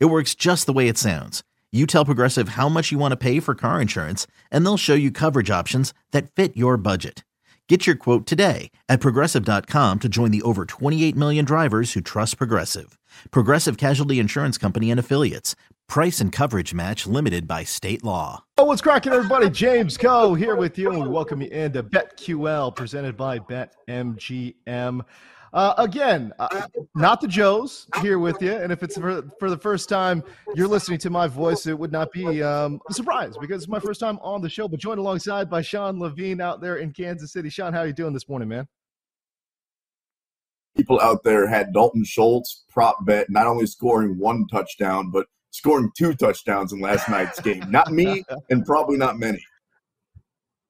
It works just the way it sounds. You tell Progressive how much you want to pay for car insurance, and they'll show you coverage options that fit your budget. Get your quote today at progressive.com to join the over 28 million drivers who trust Progressive. Progressive Casualty Insurance Company and Affiliates. Price and coverage match limited by state law. Oh, what's cracking, everybody? James Coe here with you, and we welcome you into BetQL presented by BetMGM. Uh, again, uh, not the Joes here with you. And if it's for, for the first time you're listening to my voice, it would not be um, a surprise because it's my first time on the show. But joined alongside by Sean Levine out there in Kansas City. Sean, how are you doing this morning, man? People out there had Dalton Schultz prop bet not only scoring one touchdown, but scoring two touchdowns in last night's game. Not me, and probably not many.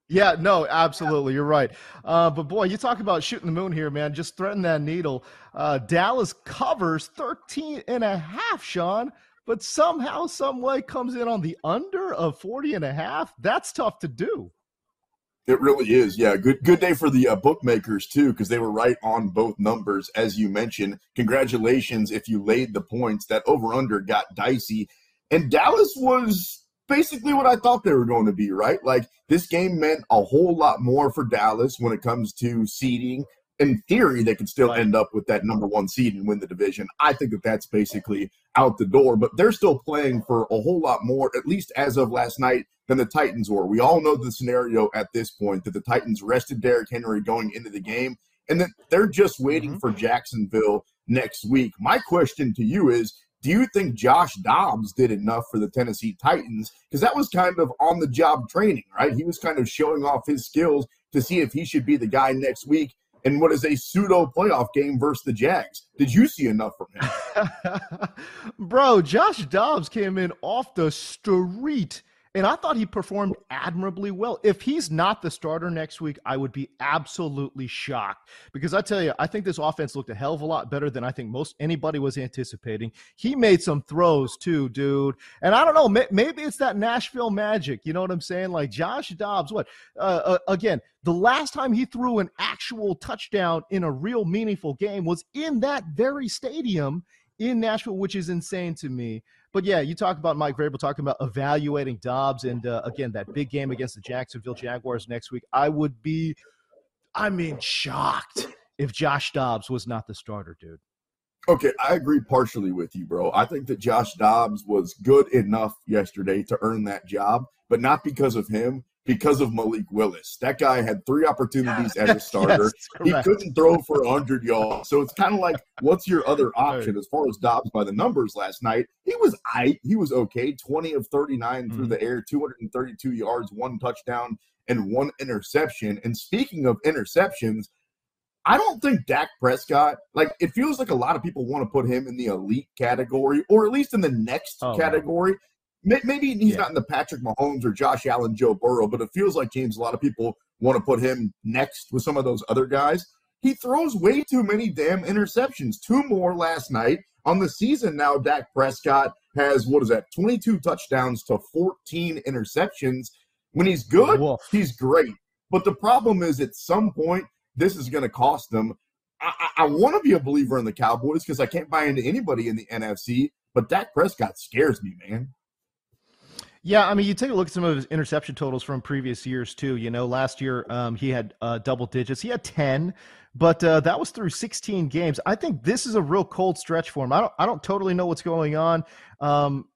Yeah, no, absolutely. You're right. Uh, but boy, you talk about shooting the moon here, man. Just threaten that needle. Uh, Dallas covers 13 and a half, Sean, but somehow, some way comes in on the under of 40 and a half. That's tough to do. It really is. Yeah. Good, good day for the uh, bookmakers too, because they were right on both numbers. As you mentioned, congratulations if you laid the points that over under got dicey and Dallas was basically what I thought they were going to be, right? Like this game meant a whole lot more for Dallas when it comes to seeding. In theory, they could still end up with that number one seed and win the division. I think that that's basically out the door, but they're still playing for a whole lot more, at least as of last night, than the Titans were. We all know the scenario at this point that the Titans rested Derrick Henry going into the game and that they're just waiting mm-hmm. for Jacksonville next week. My question to you is do you think Josh Dobbs did enough for the Tennessee Titans? Because that was kind of on the job training, right? He was kind of showing off his skills to see if he should be the guy next week in what is a pseudo playoff game versus the Jags. Did you see enough from him? Bro, Josh Dobbs came in off the street and I thought he performed admirably well. If he's not the starter next week, I would be absolutely shocked because I tell you, I think this offense looked a hell of a lot better than I think most anybody was anticipating. He made some throws too, dude. And I don't know, maybe it's that Nashville magic. You know what I'm saying? Like Josh Dobbs, what? Uh, uh, again, the last time he threw an actual touchdown in a real meaningful game was in that very stadium in Nashville, which is insane to me. But yeah, you talk about Mike Vrabel talking about evaluating Dobbs, and uh, again that big game against the Jacksonville Jaguars next week. I would be, I mean, shocked if Josh Dobbs was not the starter, dude. Okay, I agree partially with you, bro. I think that Josh Dobbs was good enough yesterday to earn that job, but not because of him because of Malik Willis. That guy had three opportunities as a starter. yes, he couldn't throw for 100 yards. So it's kind of like, what's your other option as far as Dobbs by the numbers last night? He was I. He was okay. 20 of 39 mm-hmm. through the air, 232 yards, one touchdown, and one interception. And speaking of interceptions, I don't think Dak Prescott, like, it feels like a lot of people want to put him in the elite category or at least in the next oh, category. Man Maybe he's yeah. not in the Patrick Mahomes or Josh Allen, Joe Burrow, but it feels like James. A lot of people want to put him next with some of those other guys. He throws way too many damn interceptions. Two more last night on the season. Now Dak Prescott has what is that? Twenty-two touchdowns to fourteen interceptions. When he's good, he's great. But the problem is, at some point, this is going to cost them. I, I, I want to be a believer in the Cowboys because I can't buy into anybody in the NFC. But Dak Prescott scares me, man. Yeah, I mean, you take a look at some of his interception totals from previous years too. You know, last year um, he had uh, double digits. He had ten, but uh, that was through 16 games. I think this is a real cold stretch for him. I don't, I don't totally know what's going on. Um,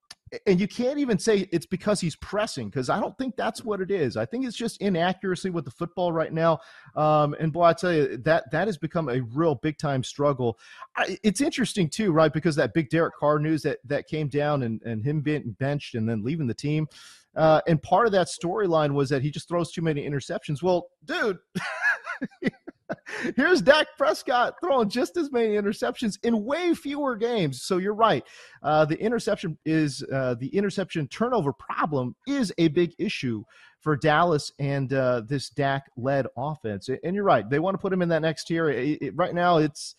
and you can't even say it's because he's pressing because I don't think that's what it is. I think it's just inaccuracy with the football right now. Um, and boy, I tell you that that has become a real big time struggle. I, it's interesting too, right? Because that big Derek Carr news that that came down and and him being benched and then leaving the team. Uh, and part of that storyline was that he just throws too many interceptions. Well, dude. Here's Dak Prescott throwing just as many interceptions in way fewer games. So you're right. Uh, the interception is uh, the interception turnover problem is a big issue for Dallas and uh, this Dak led offense. And you're right. They want to put him in that next tier. It, it, right now, it's.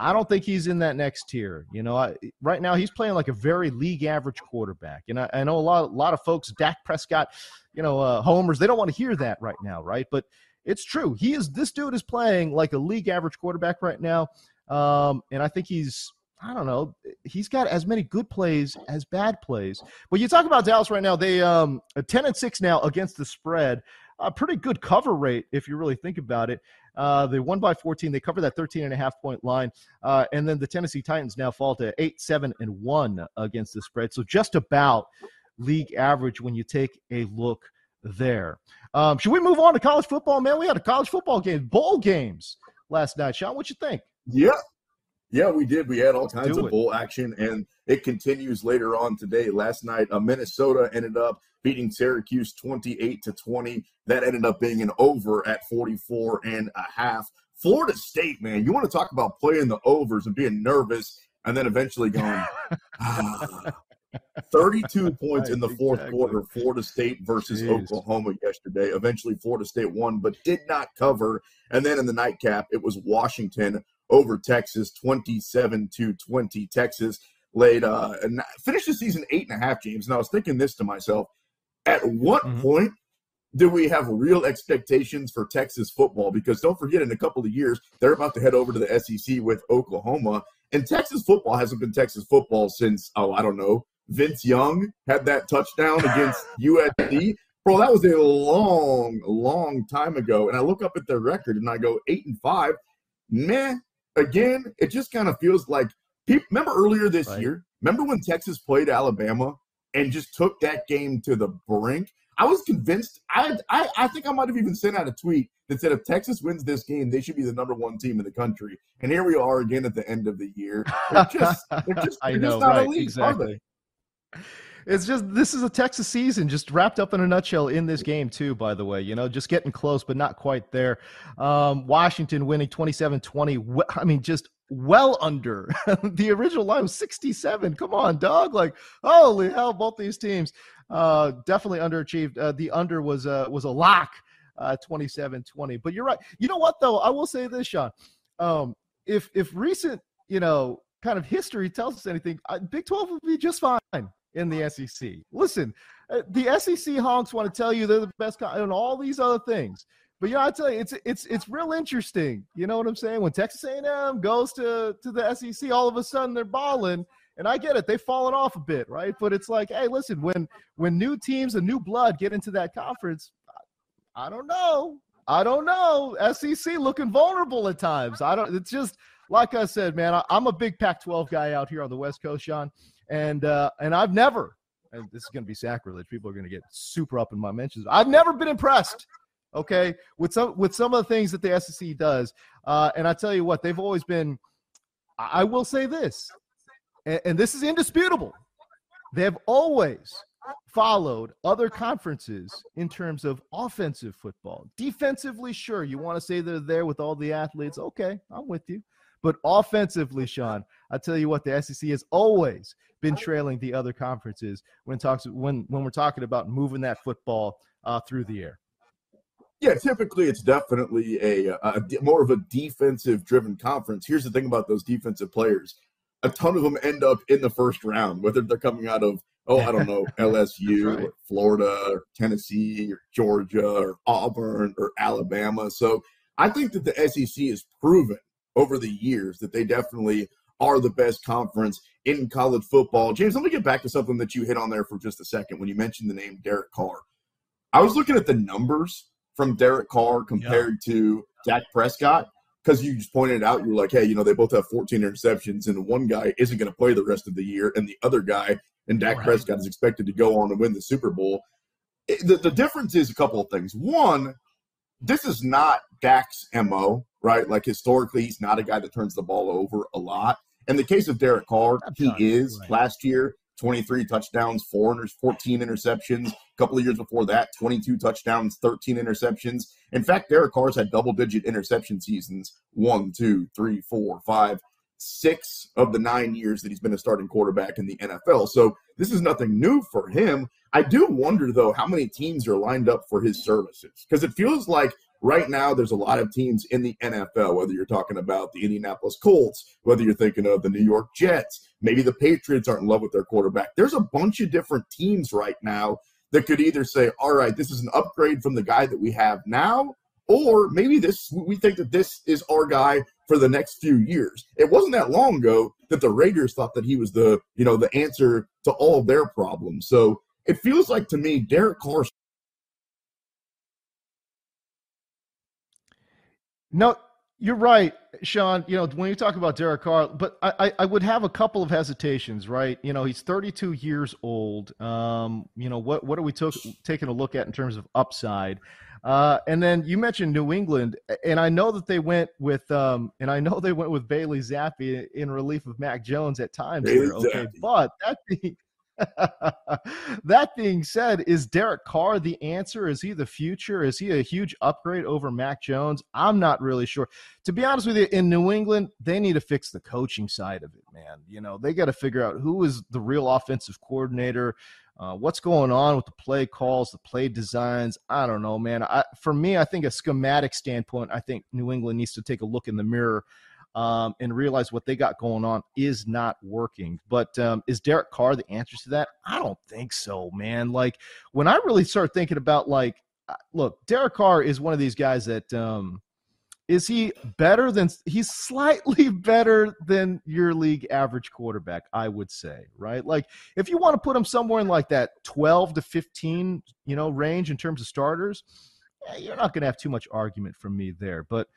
I don't think he's in that next tier. You know, I, right now he's playing like a very league average quarterback, and I, I know a lot, a lot of folks, Dak Prescott, you know, uh, homers. They don't want to hear that right now, right? But it's true. He is this dude is playing like a league average quarterback right now. Um, and I think he's I don't know. He's got as many good plays as bad plays. But you talk about Dallas right now. They um ten and six now against the spread. A pretty good cover rate if you really think about it. Uh, they won by 14. They cover that 13 and a half point line. Uh, and then the Tennessee Titans now fall to 8, 7, and 1 against the spread. So just about league average when you take a look there. Um, should we move on to college football, man? We had a college football game, bowl games last night. Sean, what you think? Yeah, yeah, we did. We had all kinds of bowl action, and it continues later on today. Last night, uh, Minnesota ended up beating Syracuse 28 to 20. That ended up being an over at 44 and a half. Florida State, man, you want to talk about playing the overs and being nervous and then eventually going, ah, 32 points in the fourth exactly. quarter, Florida State versus Jeez. Oklahoma yesterday. Eventually, Florida State won, but did not cover. And then in the nightcap, it was Washington over Texas, 27 to 20. Texas laid uh, and finished the season eight and a half games. And I was thinking this to myself: At what mm-hmm. point do we have real expectations for Texas football? Because don't forget, in a couple of years, they're about to head over to the SEC with Oklahoma. And Texas football hasn't been Texas football since, oh, I don't know, Vince Young had that touchdown against USC. Bro, that was a long, long time ago. And I look up at their record and I go eight and five. Meh. Again, it just kind of feels like remember earlier this right. year. Remember when Texas played Alabama and just took that game to the brink? I was convinced. I, I I think I might have even sent out a tweet that said if Texas wins this game, they should be the number one team in the country. And here we are again at the end of the year. They're just, they're just, they're know, just not right, elite, exactly. It's just this is a Texas season just wrapped up in a nutshell in this game too. By the way, you know, just getting close but not quite there. Um, Washington winning 27-20. I mean, just well under the original line was 67. Come on, dog! Like holy hell, both these teams uh, definitely underachieved. Uh, the under was uh, was a lock, uh, 27-20. But you're right. You know what though? I will say this, Sean. Um, if if recent you know kind of history tells us anything, Big 12 will be just fine in the SEC. Listen, uh, the SEC honks want to tell you they're the best and all these other things. But yeah, I tell you, it's it's it's real interesting. You know what I'm saying? When Texas A&M goes to to the SEC, all of a sudden they're balling. And I get it; they've fallen off a bit, right? But it's like, hey, listen, when when new teams and new blood get into that conference, I, I don't know, I don't know. SEC looking vulnerable at times. I don't. It's just like I said, man. I, I'm a big Pac-12 guy out here on the West Coast, Sean and uh, and I've never. And this is going to be sacrilege. People are going to get super up in my mentions. I've never been impressed. Okay, with some with some of the things that the SEC does, uh, and I tell you what, they've always been. I will say this, and, and this is indisputable. They have always followed other conferences in terms of offensive football. Defensively, sure, you want to say they're there with all the athletes. Okay, I'm with you. But offensively, Sean, I tell you what, the SEC has always been trailing the other conferences when talks when when we're talking about moving that football uh, through the air. Yeah, typically it's definitely a, a, more of a defensive driven conference. Here's the thing about those defensive players: a ton of them end up in the first round, whether they're coming out of oh I don't know LSU, right. or Florida, or Tennessee, or Georgia, or Auburn, or Alabama. So I think that the SEC is proven over the years that they definitely are the best conference in college football. James, let me get back to something that you hit on there for just a second when you mentioned the name Derek Carr. I was looking at the numbers from Derek Carr compared yeah. to Dak Prescott because you just pointed out you were like, hey, you know, they both have 14 interceptions, and one guy isn't going to play the rest of the year, and the other guy, and Dak right. Prescott is expected to go on and win the Super Bowl. It, the, the difference is a couple of things. One, this is not Dak's MO, right? Like historically, he's not a guy that turns the ball over a lot. In the case of Derek Carr, he is. Right. Last year, 23 touchdowns, 14 interceptions. A couple of years before that, 22 touchdowns, 13 interceptions. In fact, Derek Carr's had double digit interception seasons one, two, three, four, five, six of the nine years that he's been a starting quarterback in the NFL. So this is nothing new for him. I do wonder, though, how many teams are lined up for his services because it feels like right now there's a lot of teams in the NFL, whether you're talking about the Indianapolis Colts, whether you're thinking of the New York Jets, maybe the Patriots aren't in love with their quarterback. There's a bunch of different teams right now that could either say, all right, this is an upgrade from the guy that we have now, or maybe this we think that this is our guy for the next few years. It wasn't that long ago that the Raiders thought that he was the, you know, the answer to all their problems. So it feels like to me, Derek Carr No, you're right, Sean. You know, when you talk about Derek Carr, but I, I would have a couple of hesitations, right? You know, he's 32 years old. Um, you know, what what are we to- taking a look at in terms of upside? Uh, and then you mentioned New England, and I know that they went with, um, and I know they went with Bailey Zappe in relief of Mac Jones at times. Here, okay, but that being that being said, is Derek Carr the answer? Is he the future? Is he a huge upgrade over Mac Jones? I'm not really sure. To be honest with you, in New England, they need to fix the coaching side of it, man. You know, they got to figure out who is the real offensive coordinator. Uh, what's going on with the play calls, the play designs? I don't know, man. I, for me, I think a schematic standpoint, I think New England needs to take a look in the mirror um, and realize what they got going on is not working. But um, is Derek Carr the answer to that? I don't think so, man. Like when I really start thinking about like, uh, look, Derek Carr is one of these guys that um, is he better than he's slightly better than your league average quarterback, I would say, right? Like if you want to put him somewhere in like that 12 to 15, you know, range in terms of starters, yeah, you're not going to have too much argument from me there. But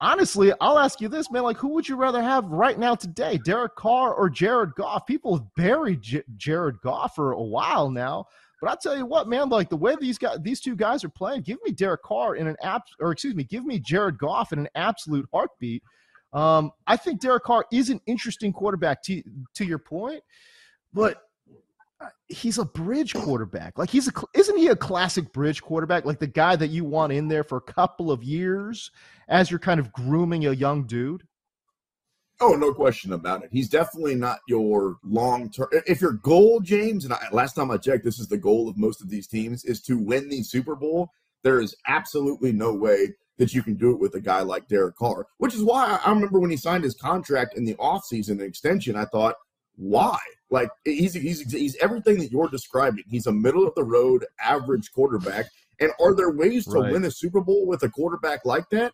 honestly, I'll ask you this, man. Like, who would you rather have right now today, Derek Carr or Jared Goff? People have buried J- Jared Goff for a while now. But I tell you what, man, like the way these guys, these two guys are playing, give me Derek Carr in an app, or excuse me, give me Jared Goff in an absolute heartbeat. Um, I think Derek Carr is an interesting quarterback. To to your point, but he's a bridge quarterback. Like he's a isn't he a classic bridge quarterback? Like the guy that you want in there for a couple of years as you're kind of grooming a young dude. Oh, no question about it. He's definitely not your long term. If your goal, James, and I, last time I checked, this is the goal of most of these teams, is to win the Super Bowl. There is absolutely no way that you can do it with a guy like Derek Carr, which is why I remember when he signed his contract in the offseason extension, I thought, why? Like he's he's he's everything that you're describing. He's a middle of the road average quarterback. And are there ways to right. win a Super Bowl with a quarterback like that?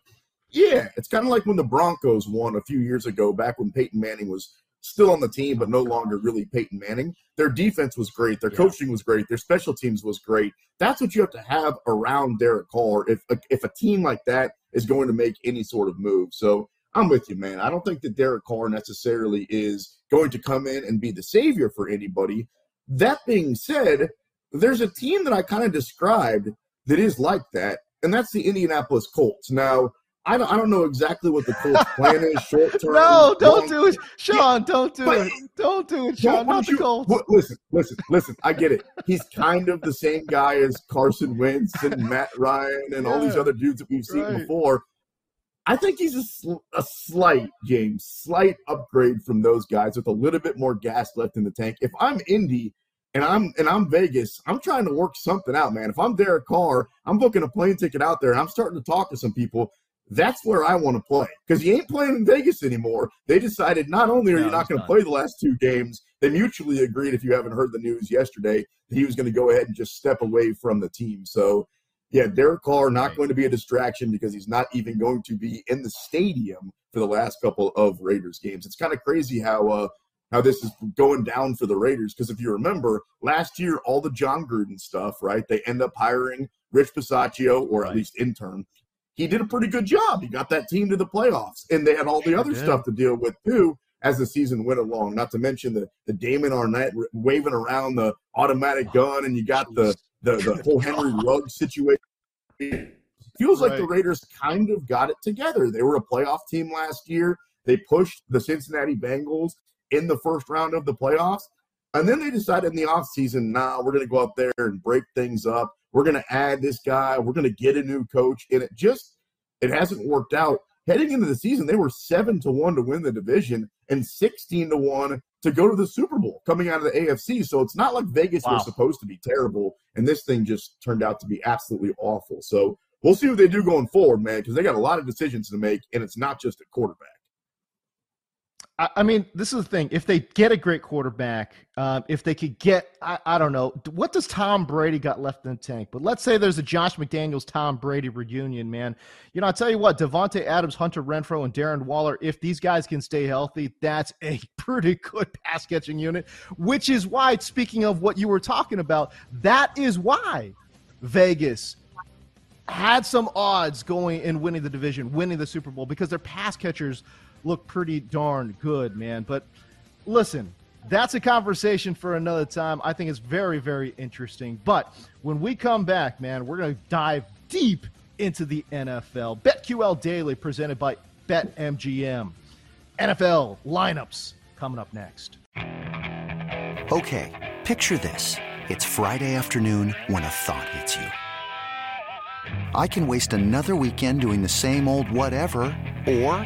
Yeah, it's kind of like when the Broncos won a few years ago, back when Peyton Manning was still on the team, but no longer really Peyton Manning. Their defense was great. Their yeah. coaching was great. Their special teams was great. That's what you have to have around Derek Carr if if a team like that is going to make any sort of move. So I'm with you, man. I don't think that Derek Carr necessarily is going to come in and be the savior for anybody. That being said, there's a team that I kind of described that is like that, and that's the Indianapolis Colts. Now, I don't, I don't know exactly what the Colts plan is short term. no, don't do it, Sean. Don't do it. Don't do it, Sean. Not you, the Colts. listen, listen, listen. I get it. He's kind of the same guy as Carson Wentz and Matt Ryan and yeah, all these other dudes that we've seen right. before. I think he's a, a slight, James, slight upgrade from those guys with a little bit more gas left in the tank. If I'm Indy and I'm and I'm Vegas, I'm trying to work something out, man. If I'm Derek Carr, I'm booking a plane ticket out there and I'm starting to talk to some people. That's where I want to play because you ain't playing in Vegas anymore. They decided not only are no, you not going to play the last two games, they mutually agreed. If you haven't heard the news yesterday, that he was going to go ahead and just step away from the team. So yeah, Derek Carr not going to be a distraction because he's not even going to be in the stadium for the last couple of Raiders games. It's kind of crazy how uh, how this is going down for the Raiders because if you remember last year, all the Jon Gruden stuff, right? They end up hiring Rich Bisaccia, or at least intern. He did a pretty good job. He got that team to the playoffs, and they had all the other stuff to deal with too as the season went along. Not to mention the the Damon Arnette waving around the automatic gun, and you got the the, the whole Henry Rugg situation. Feels like the Raiders kind of got it together. They were a playoff team last year. They pushed the Cincinnati Bengals in the first round of the playoffs. And then they decided in the offseason, nah, we're going to go out there and break things up. We're going to add this guy. We're going to get a new coach. And it just, it hasn't worked out. Heading into the season, they were seven to one to win the division and 16 to one to go to the Super Bowl coming out of the AFC. So it's not like Vegas wow. was supposed to be terrible. And this thing just turned out to be absolutely awful. So we'll see what they do going forward, man, because they got a lot of decisions to make. And it's not just a quarterback. I mean, this is the thing. If they get a great quarterback, um, if they could get, I, I, don't know, what does Tom Brady got left in the tank? But let's say there's a Josh McDaniels Tom Brady reunion, man. You know, I'll tell you what, Davante Adams, Hunter Renfrow, and Darren Waller, if these guys can stay healthy, that's a pretty good pass catching unit, which is why, speaking of what you were talking about, that is why Vegas had some odds going and winning the division, winning the Super Bowl, because their pass catchers – look pretty darn good, man. But listen, that's a conversation for another time. I think it's very, very interesting. But when we come back, man, we're going to dive deep into the NFL. BetQL Daily presented by BetMGM. NFL lineups coming up next. Okay, picture this. It's Friday afternoon when a thought hits you. I can waste another weekend doing the same old whatever, or